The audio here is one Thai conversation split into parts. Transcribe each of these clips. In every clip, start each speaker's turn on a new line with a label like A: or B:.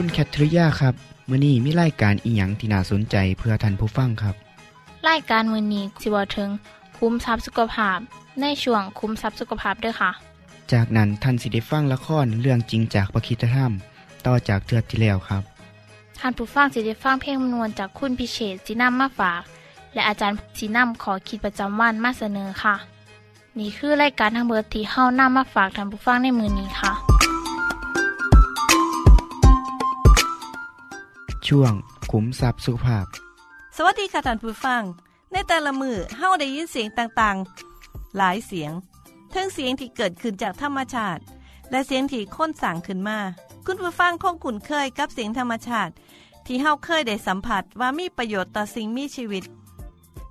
A: คุณแคทริยาครับมื้อนี้มีรายการอิหยังที่น่าสนใจเพื่อท่านผู้ฟังครับ
B: รายการมื้อนี้สิเว้าถึง คุ้มทรัพย์สุขภาพในช่วงคุ้มทรัพย์สุขภาพเด้อค่ะ
A: จากนั้นท่านสิได้ฟังละครเรื่องจริงจากประคีตธรรม ต่อจากเทือกที่แล้วครับ
B: ท่านผู้ฟังสิได้ฟังเพลงมนวนจากคุณพิเชษฐ์สินำมาฝาก และอาจารย์สินำขอคิดประจำวันมาเสนอค่ะ นี่คือรายการทั้งเบิดที่เฮานำมาฝากท่านผู้ฟังในมื้อนี้ค่ะ
A: ช่วงขุมทรัพย์สุขภาพ
C: สวัสดีค่ะท่านผู้ฟัง ในแต่ละมือเฮาได้ยินเสียงต่างๆ หลายเสียงทั้งเสียงที่เกิดขึ้นจากธรรมชาติ และเสียงที่ค้นสร้างขึ้นมา คุณผู้ฟังคงคุ้นเคยกับเสียงธรรมชาติ ที่เฮาเคยได้สัมผัสว่ามีประโยชน์ต่อสิ่งมีชีวิต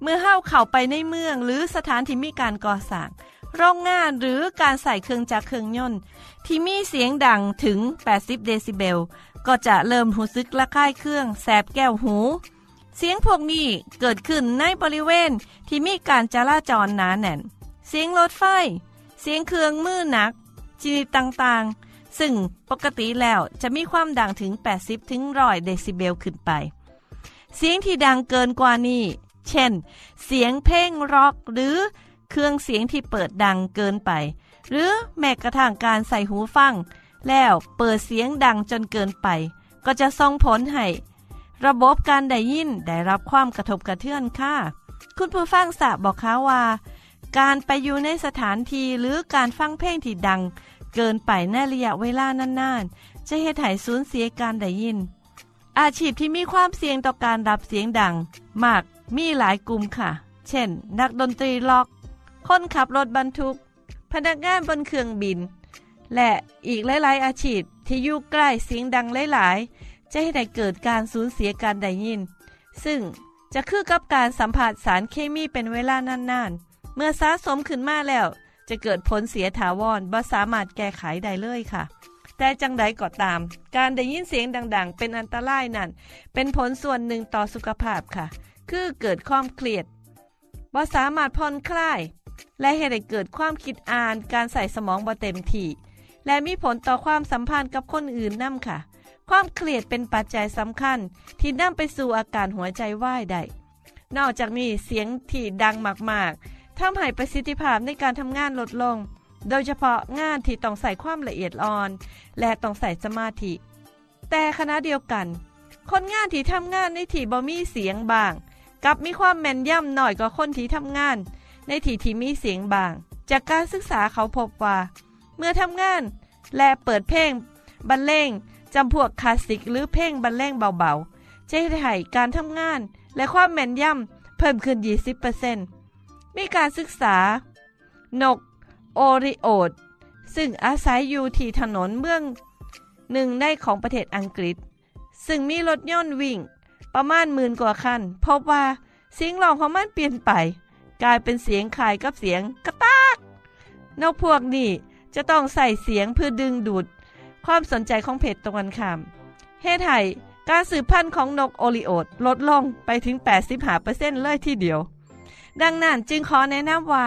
C: เมื่อเฮาเข้าไปในเมืองหรือสถานที่มีการก่อสร้างโรงงานหรือการใส่เครื่องจักรเครื่องยนต์ ที่มีเสียงดังถึง 80 เดซิเบล ก็จะเริ่มหูซึกละค่ายเครื่องแสบแก้วหู เสียงพวกนี้เกิดขึ้นในบริเวณที่มีการจราจรหนาแน่น เสียงรถไฟ เสียงเครื่องมือหนักชนิดต่างๆ ซึ่งปกติแล้วจะมีความดังถึง 80ถึง100เดซิเบลขึ้นไป เสียงที่ดังเกินกว่านี้ เช่น เสียงเพลงร็อกหรือเครื่องเสียงที่เปิดดังเกินไป หรือแม้กระทั่งการใส่หูฟัง แล้วเปิดเสียงดังจนเกินไป ก็จะส่งผลให้ระบบการได้ยินได้รับความกระทบกระเทือนค่ะ คุณผู้ฟังทราบบอกคะว่า การไปอยู่ในสถานที่หรือการฟังเพลงที่ดัง เกินไปในระยะเวลานานๆ จะเฮ็ดให้สูญเสียการได้ยิน อาชีพที่มีความเสี่ยงต่อการรับเสียงดัง มากมีหลายกลุ่มค่ะ เช่น นักดนตรีล็อก คนขับรถบรรทุก พนักงานบนเครื่องบิน และอีกหลายๆอาชีพที่อยู่ใกล้เสียงดังหลายๆ จะให้ได้เกิดการสูญเสียการได้ยิน ซึ่งจะคือกับการสัมผัสสารเคมีเป็นเวลานานๆ เมื่อสะสมขึ้นมาแล้ว จะเกิดผลเสียถาวรบ่สามารถแก้ไขได้เลยค่ะ แต่จังใดก็ตาม การได้ยินเสียงดัง ๆ เป็นอันตรายนั่น เป็นผลส่วนหนึ่งต่อสุขภาพค่ะ คือเกิดความเครียดบ่สามารถผ่อนคลาย และเฮ็ดให้เกิดความคิดอ่านการใส่สมองบ่เต็มที่ และมีผลต่อความสัมพันธ์กับคนอื่นนำค่ะ ความเครียดเป็นปัจจัยสำคัญ ที่นำไปสู่อาการหัวใจวายได้ นอกจากนี้เสียงที่ดังมากๆทำให้ประสิทธิภาพในการทำงานลดลง โดยเฉพาะงานที่ต้องใส่ความละเอียดอ่อน และต้องใส่สมาธิ แต่ขณะเดียวกัน คนงานที่ทำงานในที่บ่มีเสียงบาง กับมีความแม่นย่ำน้อยกว่าคนที่ทำงาน ในที่ที่มีเสียงบาง จากการศึกษาเขาพบว่า เมื่อทำงาน และเปิดเพลงบรรเลงจำพวกคลาสสิกหรือเพลงบรรเลงเบาๆจะให้การทำงาน และความแม่นยำเพิ่มขึ้น 20%มีการศึกษา นกโอริโอดซึ่งอาศัยอยู่ที่ถนนเมืองหนึ่งในของประเทศอังกฤษ ซึ่งมีรถย่นต์วิ่ง ประมาณหมื่นกว่าคัน พบว่าเสียงร้องของมันเปลี่ยนไป กลายเป็นเสียงคล้ายกับเสียงกระตากนกพวกนี้ จะต้องใส่เสียงเพื่อดึงดูด ความสนใจของเพจตรงกันข้ามเฮ็ดให้การสืบพันธุ์ของนกโอริโอดลดลงไปถึง 85%เลยทีเดียว ดังนั้นจึงขอแนะนำว่า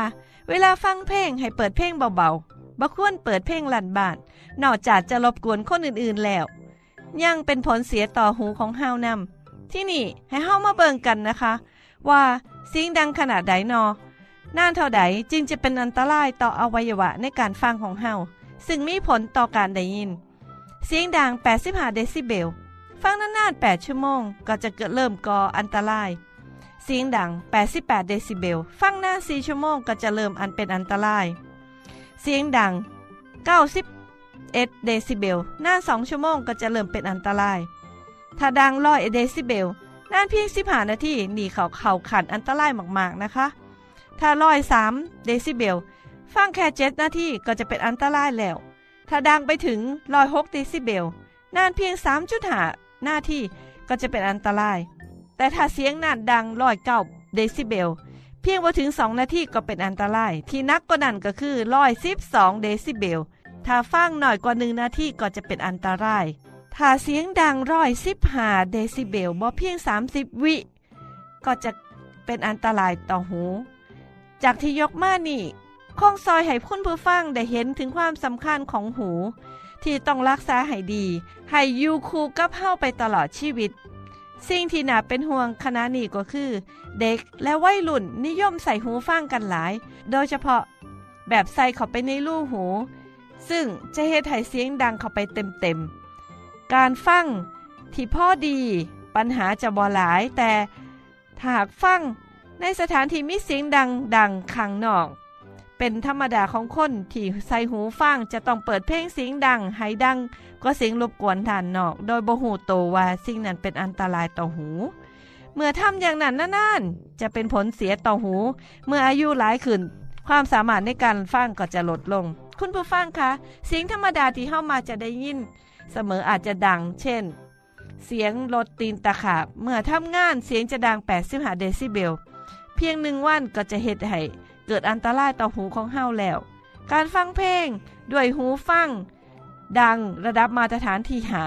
C: เวลาฟังเพลงให้เปิดเพลงเบาๆบ่ควรเปิดเพลงลั่นบ้าน นอกจากจะรบกวนคนอื่นๆแล้ว ยังเป็นผลเสียต่อหูของเฮานำที่นี่ให้เฮามาเบิ่งกันนะคะ ว่าเสียงดังขนาดใดนอ นานเท่าใดจึงจะเป็นอันตรายต่ออวัยวะในการฟังของเฮาซึ่งมีผลต่อการได้ยิน เสียงดัง 85 เดซิเบล ฟังนานๆ 8 ชั่วโมง ก็จะเกิดเริ่มก่ออันตราย เสียงดัง 88 เดซิเบล ฟังนาน4ชั่วโมงก็จะเริ่มอันเป็นอันตราย เสียงดัง 91 เดซิเบลนาน2ชั่วโมงก็จะเริ่มเป็นอันตราย ถ้าดัง100เดซิเบล นานเพียง 15 นาทีนี่เขาเข้าขั้นอันตรายมากๆนะคะ ถ้า103เดซิเบล ฟังแค่7นาทีก็จะเป็นอันตรายแล้ว ถ้าดังไปถึง106เดซิเบล นานเพียง3.5นาทีก็จะเป็นอันตราย แต่ถ้าเสียงนั่นดัง109เก้าเดซิเบล เพียงบ่ถึง2นาทีก็เป็นอันตราย ที่หนักกว่านั้นก็คือ112เดซิเบล ถ้าฟังหน่อยกว่า1นาทีก็จะเป็นอันตราย ถ้าเสียงดัง115เดซิเบลบ่เพียง30วิ ก็จะเป็นอันตรายต่อหู จากที่ยกมานี่คงซอยให้คุณผู้ฟังได้เห็นถึงความสำคัญของหู ที่ต้องรักษาให้ดี ให้อยู่คู่กับเฮาไปตลอดชีวิต สิ่งที่น่าเป็นห่วงขณะนี้ก็คือ เด็กและวัยรุ่นนิยมใส่หูฟังกันหลาย โดยเฉพาะแบบใส่เข้าไปในรูหู ซึ่งจะเฮ็ดให้เสียงดังเข้าไปเต็มๆ การฟังที่พ่อดี ปัญหาจะบ่หลายแต่ถ้าหากฟัง ในสถานที่มีเสียงดังดังข้างนอก เป็นธรรมดาของคนที่ใส่หูฟังจะต้องเปิดเพลงเสียงดังให้ดัง ก็เสียงรบกวนฐานนอก โดยบ่หูโตว่าสิ่งนั้นเป็นอันตรายต่อหู เมื่อทำอย่างนั้นนานๆจะเป็นผลเสียต่อหู เมื่ออายุหลายขึ้น ความสามารถในการฟังก็จะลดลง คุณผู้ฟังคะเสียงธรรมดาที่เข้ามาจะได้ยิน เสมออาจจะดัง เช่น เสียงรถตีนตะขาบ เมื่อทำงานเสียงจะดัง85เดซิเบล เพียงหนึ่งวันก็จะเหตุให้เกิดอันตรายต่อหูของเฮาแล้ว การฟังเพลงด้วยหูฟัง ดังระดับมาตรฐานที่หา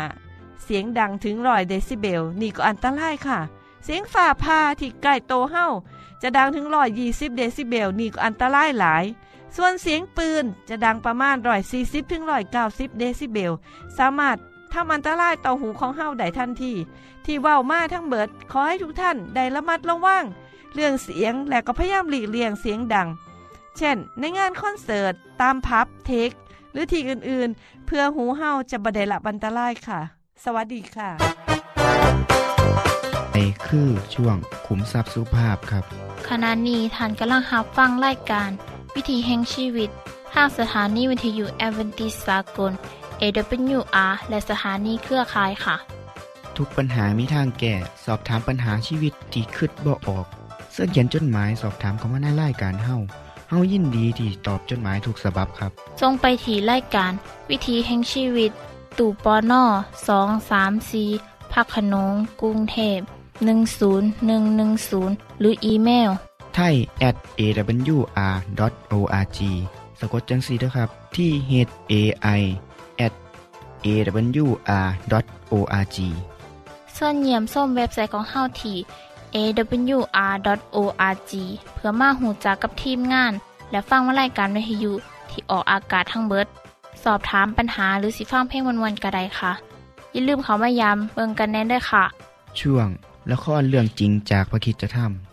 C: เสียงดังถึงร้อยเดซิเบล นี่ก็อันตรายค่ะ เสียงฟ้าผ่าที่ใกล้โตเฮาจะดังถึงร้อยยี่สิบเดซิเบลนี่ก็อันตรายหลาย ส่วนเสียงปืนจะดังประมาณร้อยสี่สิบถึงร้อยเก้าสิบเดซิเบล สามารถทำอันตรายต่อหูของเฮาได้ทันทีที่เว้ามาทั้งเบิดขอให้ทุกท่านได้ระมัดระวัง เรื่องเสียงและก็พยายามหลีกเลี่ยงเสียงดัง เช่น ในงานคอนเสิร์ต ตามผับเธค หรือที่อื่นๆ เพื่อหูเฮาจะบไดรับอันตรายค่ะ สวัสดีค่ะ
A: ในคือช่วงขุมทรัพย์สุภาพครับ
B: ขณะนี้ท่านกำลังรับฟังรายการ วิถีแห่งชีวิตทางสถานีวิทยุแอเวนติสากล AWR และสถานีเครือข่ายค่ะ
A: ทุกปัญหามีทางแก้สอบถามปัญหาชีวิตที่คิดบ่ออกเสื้อเขียนจดหมายสอบถามเขามาในรายการเฮาเฮายินดีที่ตอบจดหมายถูกสาบบครับ
B: ทรงไปถีรายการ วิถีแห่งชีวิต ตู่ปอน่อสองสามสีพักขนงกรุงเทพ10110 หรืออีเมล
A: ไทย at awr.org สะกดจังสีนะครับ ที่ h a i at awr.org
B: ส่วนเยี่ยมส้มเว็บไซต์ของเฮาที่ awr.org เพื่อมาหูจักกับทีมงาน และฟังวารายการวิทยุที่ออกอากาศทั้งเบิด สอบถามปัญหาหรือสิฟังเพลงวันๆกระไดค่ะ อย่าลืมเขามายามเบิงกันแน่นด้วยค่ะ
A: ช่วงละครเรื่องจริงจากพระคิดจะทำ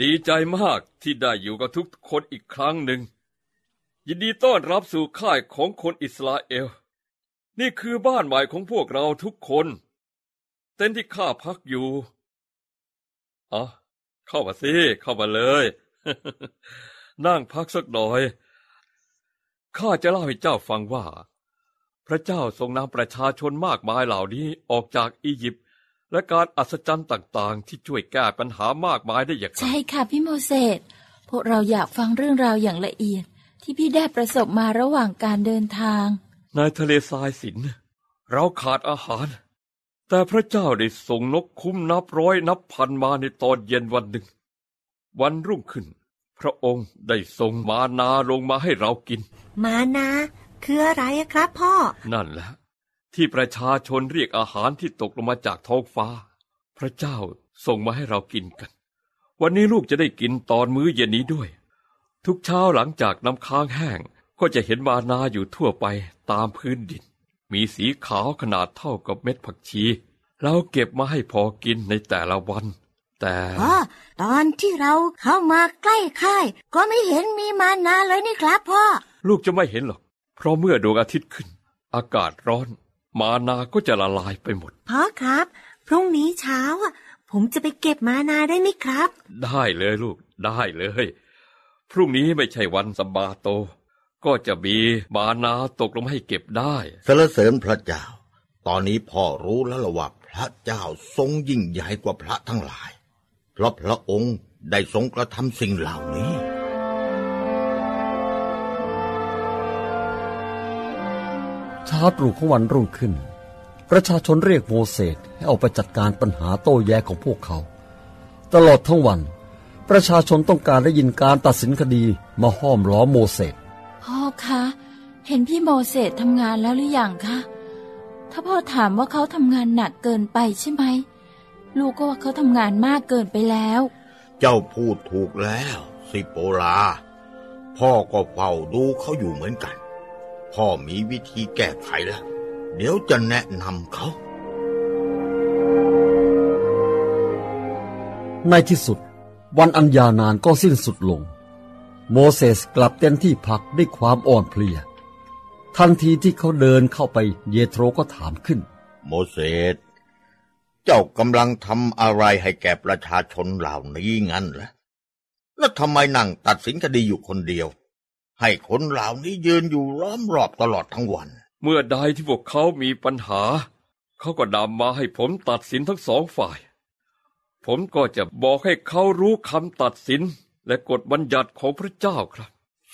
D: ดีใจมากที่ได้อยู่กับทุกคนอีกครั้งหนึ่ง ยินดีต้อนรับสู่ค่ายของคนอิสราเอล นี่คือบ้านใหม่ของพวกเราทุกคน เต็นท์ที่ข้าพักอยู่อ๋อเข้ามาสิ เข้ามาเลย นั่งพักสักหน่อย ข้าจะเล่าให้เจ้าฟังว่า พระเจ้าทรงนำประชาชนมากมายเหล่านี้ออกจากอียิปต์และการอัศจรรย์ต่างๆ ที่ช่วยแก้ปัญหามากมายได้อย่างไร
E: ใช่ค่ะพี่โมเสสพวกเราอยากฟังเรื่องราวอย่างละเอียด ที่พี่ได้ประสบมาระหว่างการเดินทาง
D: ในทะเลทรายสิน เราขาดอาหาร แต่พระเจ้าได้ส่งนกคุ้มนับร้อยนับพันมาในตอนเย็นวันหนึ่ง วันรุ่งขึ้น พระองค์ได้ส่งมานาลงมาให้เรากิน
F: มานาคืออะไรอะครับพ่อ
D: นั่นแหละ ที่ประชาชนเรียกอาหารที่ตกลงมาจากท้องฟ้า พระเจ้าส่งมาให้เรากินกัน วันนี้ลูกจะได้กินตอนมื้อเย็นนี้ด้วย ทุกเช้าหลังจากน้ำค้างแห้งก็จะเห็นมานาอยู่ทั่วไปตามพื้นดิน มีสีขาวขนาดเท่ากับเม็ดผักชี เราเก็บมาให้พอกินในแต่ละวัน แต่
F: พ่อตอนที่เราเข้ามาใกล้ค่าย ก็ไม่เห็นมีมานาเลยนี่ครับพ่อ
D: ลูกจะไม่เห็นหรอก เพราะเมื่อดวงอาทิตย์ขึ้น อากาศร้อน มานาก็จะละลายไปหมด
F: พ่อครับ พรุ่งนี้เช้าอะผมจะไปเก็บมานาได้ไหมครับ
D: ได้เลยลูกได้เลย พรุ่งนี้ไม่ใช่วันสบาโต ก็จะมีมานาตกลงมาให้เก็บได้
G: สรรเสริญพระเจ้า ตอนนี้พ่อรู้แล้วละว่าพระเจ้าทรงยิ่งใหญ่กว่าพระทั้งหลาย เพราะพระองค์ได้ทรงกระทำสิ่งเหล่านี้
H: เช้าตรู่ของวันรุ่งขึ้น ประชาชนเรียกโมเสสให้ออกไปจัดการปัญหาโต้แย้งของพวกเขา ตลอดทั้งวัน ประชาชนต้องการได้ยินการตัดสินคดีมาห้อมล้อมโมเสส
E: พ่อคะเห็นพี่โมเสสทำงานแล้วหรือยังคะถ้าพ่อถามว่าเขาทำงานหนักเกินไปใช่ไหมลูกก็ว่าเขาทำงานมากเกินไปแล้ว
G: เจ้าพูดถูกแล้ว สิโปลา พ่อก็เฝ้าดูเขาอยู่เหมือนกัน พ่อมีวิธีแก้ไขแล้ว เดี๋ยวจะแนะนำเขา
H: ในที่สุด วันอันยาวนานก็สิ้นสุดลง โมเสสกลับเต็มที่พักด้วยความอ่อนเพลีย ทันทีที่เขาเดินเข้าไปเยโทรก็ถามขึ้น
G: โมเสสเจ้ากำลังทำอะไรให้แก่ประชาชนเหล่านี้งั้นเหรอแล้วทำไมนั่งตัดสินคดีอยู่คนเดียว ให้คนเหล่านี้ยืนอยู่ล้อมรอบตลอดทั้งวัน
D: เมื่อใดที่พวกเขามีปัญหา เขาก็นำมาให้ผมตัดสินทั้งสองฝ่าย ผมก็จะบอกให้เขารู้คำตัดสิน และกฎบัญญัติของพระเจ้าครับ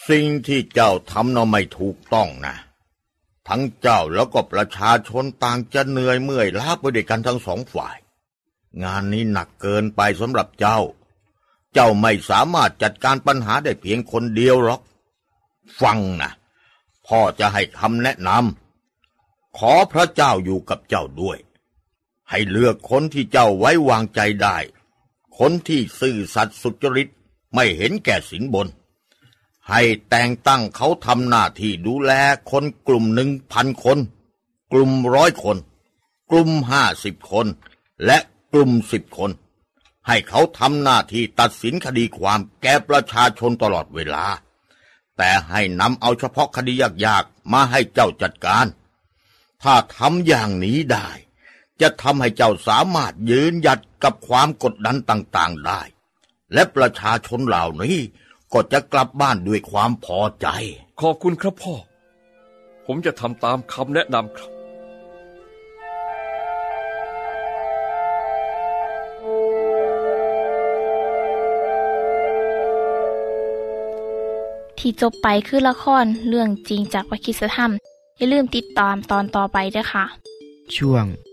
G: สิ่งที่เจ้าทำน่ะไม่ถูกต้องนะ ทั้งเจ้าแล้วก็ประชาชนต่างจะเหนื่อยเมื่อยล้าไปด้วยกันทั้งสองฝ่าย งานนี้หนักเกินไปสำหรับเจ้า เจ้าไม่สามารถจัดการปัญหาได้เพียงคนเดียวหรอก ฟังนะพ่อจะให้คำแนะนำขอพระเจ้าอยู่กับเจ้าด้วย ให้เลือกคนที่เจ้าไว้วางใจได้ คนที่ซื่อสัตย์สุจริตไม่เห็นแก่สินบน ให้แต่งตั้งเขาทำหน้าที่ดูแลคนกลุ่มหนึ่งพันคน กลุ่มร้อยคน กลุ่มห้าสิบคน และกลุ่มสิบคน ให้เขาทำหน้าที่ตัดสินคดีความแก่ประชาชนตลอดเวลา แต่ให้นำเอาเฉพาะคดียากๆมาให้เจ้าจัดการ ถ้าทำอย่างนี้ได้ จะทำให้เจ้าสามารถยืนหยัดกับความกดดันต่างๆได้ และประชาชนเหล่านี้ก็จะกลับบ้านด้วยความพอใจ
D: ขอบคุณครับพ่อ ผมจะทำตามคำแนะนำครับ
B: ที่จบไปคือละครเรื่องจริงจากวิคิสธรรม อย่าลืมติดตามตอนต่อไปด้วยค่ะ
A: ช่วง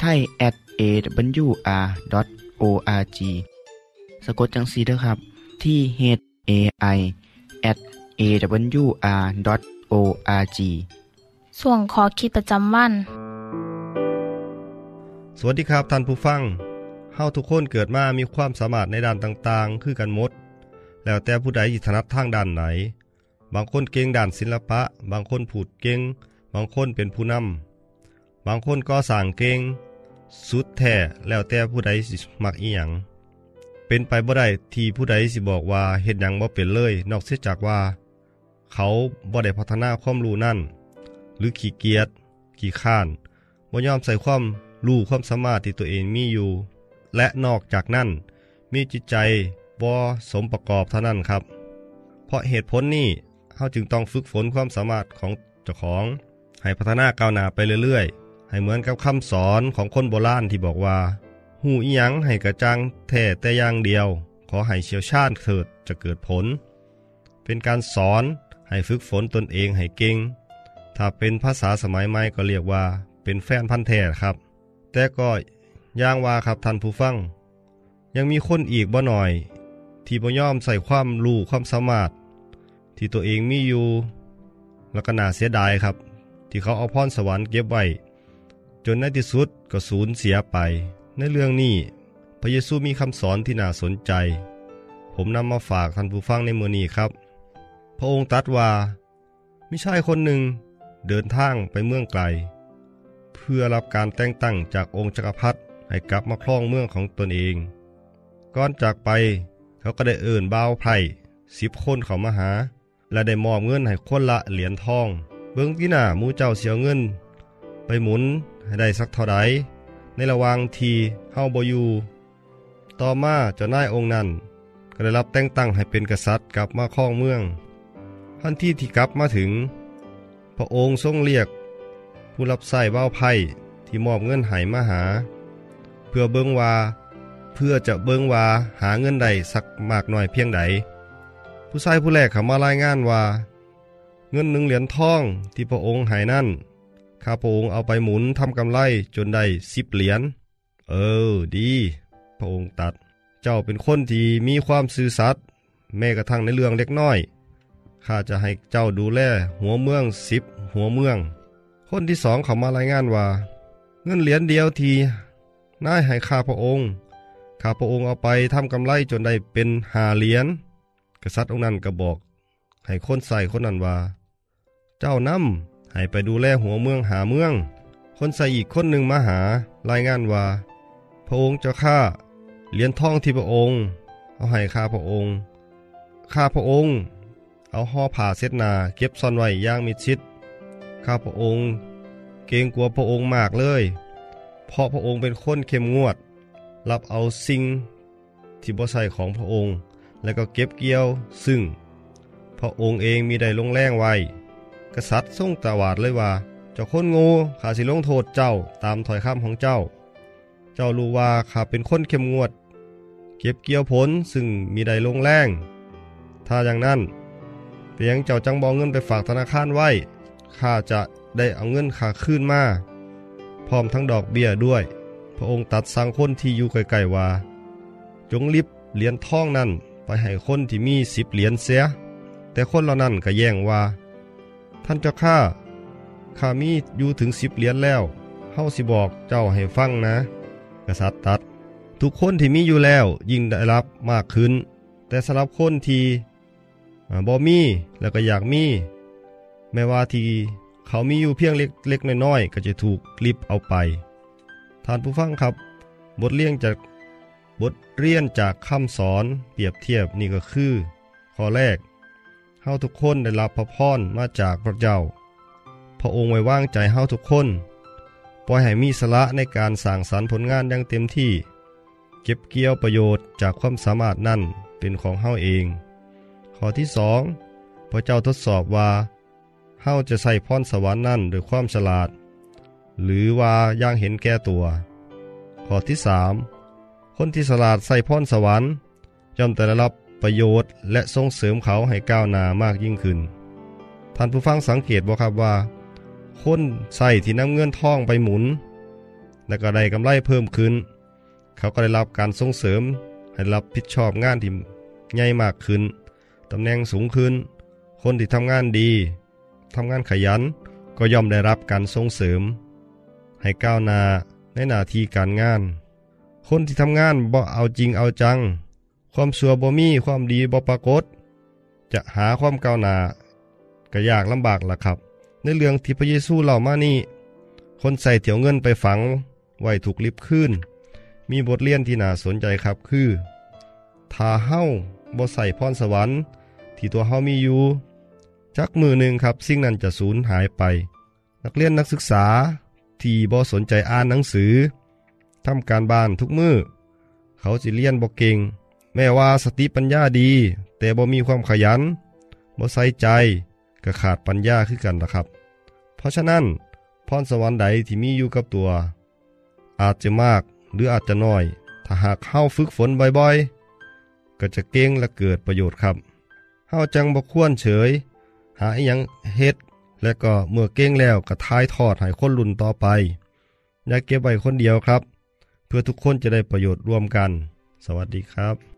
A: ไทย at awr.org สะกดจังสีเด้อครับ ที่ h a i at awr.org
B: ส่วนขอคิดประจำวัน
I: สวัสดีครับท่านผู้ฟังเฮาทุกคนเกิดมามีความสามารถในด้านต่างๆ คือกันหมด แล้วแต่ผู้ใดถนัดทางด้านไหน บางคนเก่งด้านศิลปะ บางคนพูดเก่ง บางคนเป็นผู้นำบางคนก็สร้างเก่ง สุดแท้แล้วแต่ผู้ใดสิมักอีหยังเป็นไปบ่ได้ที่ผู้ใดสิบอกว่าเฮ็ดหยังบ่เป็นเลย นอกเสียจากว่า เขาบ่ได้พัฒนาความรู้นั่น หรือขี้เกียจขี้ข้านบ่ยอมใส่ความรู้ความสามารถที่ตัวเองมีอยู่ และนอกจากนั้น มีจิตใจบ่สมประกอบเท่านั้นครับ เพราะเหตุผลนี้เฮาจึงต้องฝึกฝนความสามารถของเจ้าของ ให้พัฒนาก้าวหน้าไปเรื่อยๆ ให้เหมือนกับคำสอนของคนโบราณที่บอกว่า หูอีหยังให้กระจ่างแท้แต่อย่างเดียว ขอให้เชี่ยวชาญเถิดจะเกิดผล เป็นการสอนให้ฝึกฝนตนเองให้เก่ง ถ้าเป็นภาษาสมัยใหม่ก็เรียกว่า เป็นแฟนพันธ์แท้ครับ แต่ก็ย่างว่าครับท่านผู้ฟัง ยังมีคนอีกบ่หน่อย ที่บ่ยอมใส่ความรู้ความสามารถ ที่ตัวเองมีอยู่ แล้วก็น่าเสียดายครับ ที่เขาเอาพรสวรรค์เก็บไว้ จนในที่สุดก็สูญเสียไป ในเรื่องนี้ พระเยซูมีคำสอนที่น่าสนใจ ผมนำมาฝากท่านผู้ฟังในมือนี้ครับ พระองค์ตรัสว่ามิใช่คนหนึ่งเดินทางไปเมืองไกล เพื่อรับการแต่งตั้งจากองค์จักรพรรดิให้กลับมาครองเมืองของตนเอง ก่อนจากไปเขาก็ได้เอิ่นบ่าวไพร่สิบคนเขามาหา และได้มอบเงินให้คนละเหรียญทอง เบื้องที่หน้ามูเจ้าเสียเงิน ไปหมุน ได้สักเท่าใดในระหว่างที่เฮาบ่อยู่ต่อมาเจ้านายองค์นั้น ก็ได้รับแต่งตั้งให้เป็นกษัตริย์กลับมาครองเมืองทันทีที่กลับมาถึง พระองค์ทรงเรียก ผู้รับใส่ว่าวไพ่ที่มอบเงินให้มาหา เพื่อเบิงว่า เพื่อจะเบิงว่าหาเงินใดสักมากหน้อยเพียงใด ผู้ชายผู้แรกเขามารายงานว่า เงินหนึ่งเหรียญทองที่พระองค์ให้นั่น ข้าพระองค์เอาไปหมุนทำกำไรจนได้สิบเหรียญ เออ ดี พระองค์ตัด เจ้าเป็นคนที่มีความซื่อสัตย์แม้กระทั่งในเรื่องเล็กน้อย ข้าจะให้เจ้าดูแลหัวเมืองสิบหัวเมือง คนที่สองเขามารายงานว่า เงินเหรียญเดียวทีนายให้ข้าพระองค์ ข้าพระองค์เอาไปทำกำไรจนได้เป็นหาเหรียญ กษัตริย์องค์นั้นก็บอก ให้คนใส่คนนั้นว่า เจ้านำ ให้ไปดูแลหัวเมืองหาเมือง คนใส่อีกคนหนึ่งมาหา รายงานว่า พระองค์เจ้าข้าเหรียญทองที่พระองค์ เอาให้ข้าพระองค์ ข้าพระองค์ เอาห่อผ้าเช็ดนาเก็บซ่อนไว้อย่างมิดชิด ข้าพระองค์ เกรงกลัวพระองค์มากเลย เพราะพระองค์เป็นคนเข้มงวด รับเอาสิ่งที่บ่ใส่ของพระองค์ แล้วก็เก็บเกี่ยวซึ่ง พระองค์เองมีได้ลงแรงไว้ กษัตริย์ทรงตวาดเลยว่า เจ้าคนโง่ข้าสิลงโทษเจ้าตามถอยคำของเจ้า เจ้ารู้ว่าข้าเป็นคนเข้มงวด เก็บเกี่ยวผลซึ่งมีได้ลงแรง ถ้าอย่างนั้นเพียงเจ้าจังบองเงินไปฝากธนาคารไว้ข้าจะได้เอาเงินข้าคืนมาพร้อมทั้งดอกเบี้ยด้วย พระองค์ตัดสั่งคนที่อยู่ไกลๆว่า จงลิบเหรียญทองนั้นไปให้คนที่มีสิบเหรียญเสีย แต่คนเหล่านั้นก็แย่งว่า ท่านเจ้าข้าข้ามีอยู่ถึงสิบเหรียญแล้วเฮาสิบอกเจ้าให้ฟังนะ กษัตริย์ตัด ทุกคนที่มีอยู่แล้วยิ่งได้รับมากขึ้น แต่สำหรับคนที่อ่าบ่มีแล้วก็อยากมี แม้ว่าที่เขามีอยู่เพียงเล็กๆน้อยๆก็จะถูกลิบเอาไป ท่านผู้ฟังครับ บทเรียนจากบทเรียนจากคำสอนเปรียบเทียบนี่ก็คือ ข้อแรกาทุกคนได้รับพระพรมาจากพระเจ้า พระองค์ไว้วางใจเฮาทุกคน ปล่อยให้มีสละในการสร้างสรรค์ผลงานอย่างเต็มที่ เก็บเกี่ยวประโยชน์จากความสามารถนั่นเป็นของเฮาเอง ข้อที่สองพระเจ้าทดสอบว่าเฮาจะใส่พรสวรรค์นั่นด้วยความฉลาด หรือว่าย่างเห็นแก่ตัว ข้อที่สามคนที่ฉลาดใส่พรสวรรค์ย่อมแต่ได้รับ ประโยชน์ และส่งเสริมเขาให้ก้าวหน้ามากยิ่งขึ้น ท่านผู้ฟังสังเกตบ่ครับว่า คนใส่ที่นำเงินทองไปหมุน และก็ได้กำไรเพิ่มขึ้น เขาก็ได้รับการส่งเสริมให้รับผิดชอบงานที่ใหญ่มากขึ้นตำแหน่งสูงขึ้น คนที่ทำงานดีทำงานขยันก็ย่อมได้รับการส่งเสริม ให้ก้าวหน้าในหน้าที่การงาน คนที่ทำงานบ่เอาจริงเอาจัง ความสัวบ่มีความดีบ่ปรากฏ จะหาความก้าวหน้าก็ยากลำบากล่ะครับ ในเรื่องที่พระเยซูเล่ามานี่ คนใส่เถียวเงินไปฝังไว้ถูกลิบขึ้น มีบทเรียนที่น่าสนใจครับคือถ้าเฮ้าบ่ใส่พรสวรรค์ ที่ตัวเฮามีอยู่จักมือหนึ่งครับสิ่งนั้นจะสูญหายไป นักเรียนนักศึกษาที่บ่สนใจอ่านหนังสือทำการบ้านทุกมือเขาสิเรียนบ่เก่ง แม้ว่าสติปัญญาดี แต่บ่มีความขยันบ่ใส่ใจก็ขาดปัญญาคือกันนะครับ เพราะฉะนั้นพรสวรรค์ใดที่มีอยู่กับตัว อาจจะมากหรืออาจจะน้อย ถ้าหากเฮาฝึกฝนบ่อยๆ ก็จะเก่งและเกิดประโยชน์ครับเฮาจังบ่ควรเฉย หาอยังเฮ็ด และก็เมื่อเก่งแล้วก็ทายทอดให้คนรุ่นต่อไป อย่าเก็บไว้คนเดียวครับ เพื่อทุกคนจะได้ประโยชน์ร่วมกัน สวัสดีครับ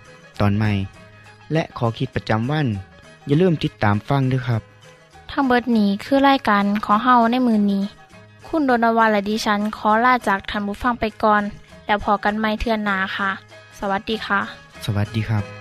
A: ตอนใหม่ และขอคิดประจำวัน อย่าลืมติดตามฟังด้วยครับ
B: ทั้งเบิดนี้คือรายการของเฮาในมือนี้ คุณโดนวันและดิฉันขอลาจากท่านผู้ฟังไปก่อน แล้วพอกันไม่เทื่อนหนาค่ะ สวัสดีค่ะ
A: สวัสดีครับ